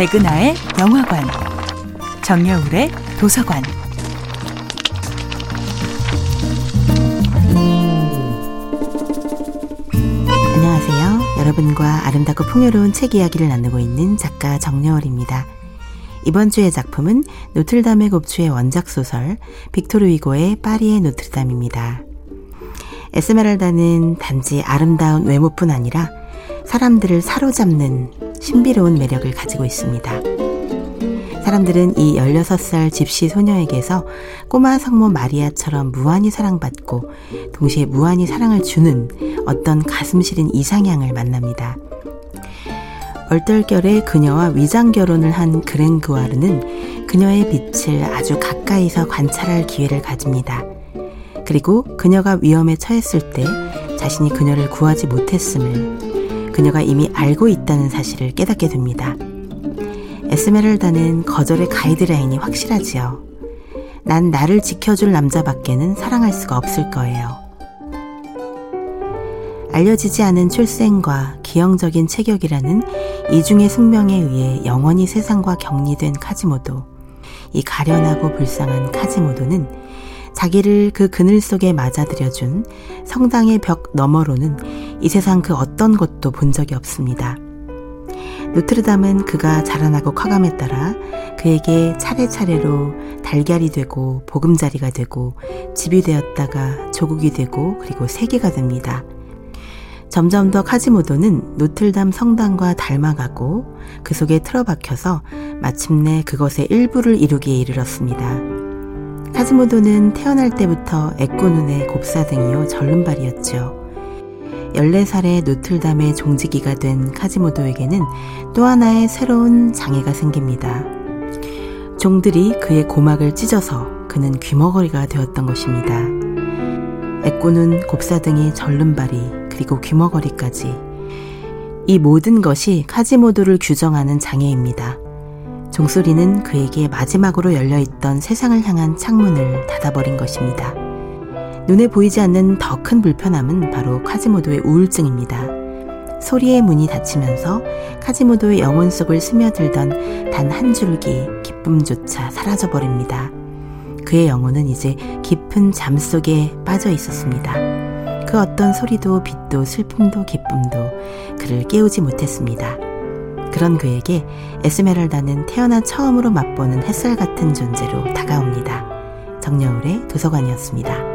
백은하의 영화관, 정여울의 도서관. 안녕하세요. 여러분과 아름답고 풍요로운 책 이야기를 나누고 있는 작가 정여울입니다. 이번 주의 작품은 노틀담의 곱추의 원작 소설 빅토르 위고의 파리의 노틀담입니다. 에스메랄다는 단지 아름다운 외모뿐 아니라 사람들을 사로잡는 신비로운 매력을 가지고 있습니다. 사람들은 이 16살 집시 소녀에게서 꼬마 성모 마리아처럼 무한히 사랑받고 동시에 무한히 사랑을 주는 어떤 가슴 시린 이상향을 만납니다. 얼떨결에 그녀와 위장 결혼을 한 그랭그와르는 그녀의 빛을 아주 가까이서 관찰할 기회를 가집니다. 그리고 그녀가 위험에 처했을 때 자신이 그녀를 구하지 못했음을 그녀가 이미 알고 있다는 사실을 깨닫게 됩니다. 에스메랄다는 거절의 가이드라인이 확실하지요. 난 나를 지켜줄 남자밖에는 사랑할 수가 없을 거예요. 알려지지 않은 출생과 기형적인 체격이라는 이중의 숙명에 의해 영원히 세상과 격리된 카지모도, 이 가련하고 불쌍한 카지모도는 자기를 그 그늘 속에 맞아들여준 성당의 벽 너머로는 이 세상 그 어떤 것도 본 적이 없습니다. 노트르담은 그가 자라나고 커감에 따라 그에게 차례차례로 달걀이 되고 보금자리가 되고 집이 되었다가 조국이 되고 그리고 세계가 됩니다. 점점 더 카지모도는 노틀담 성당과 닮아가고 그 속에 틀어박혀서 마침내 그것의 일부를 이루기에 이르렀습니다. 카지모도는 태어날 때부터 애꾸눈의 곱사등이요 절름발이었죠. 14살의 노틀담의 종지기가 된 카지모도에게는 또 하나의 새로운 장애가 생깁니다. 종들이 그의 고막을 찢어서 그는 귀머거리가 되었던 것입니다. 애꾸눈, 곱사등이 절름발이 그리고 귀머거리까지 이 모든 것이 카지모도를 규정하는 장애입니다. 종소리는 그에게 마지막으로 열려있던 세상을 향한 창문을 닫아버린 것입니다. 눈에 보이지 않는 더 큰 불편함은 바로 카지모도의 우울증입니다. 소리의 문이 닫히면서 카지모도의 영혼 속을 스며들던 단 한 줄기 기쁨조차 사라져버립니다. 그의 영혼은 이제 깊은 잠 속에 빠져 있었습니다. 그 어떤 소리도 빛도 슬픔도 기쁨도 그를 깨우지 못했습니다. 그런 그에게 에스메랄다는 태어나 처음으로 맛보는 햇살 같은 존재로 다가옵니다. 정여울의 도서관이었습니다.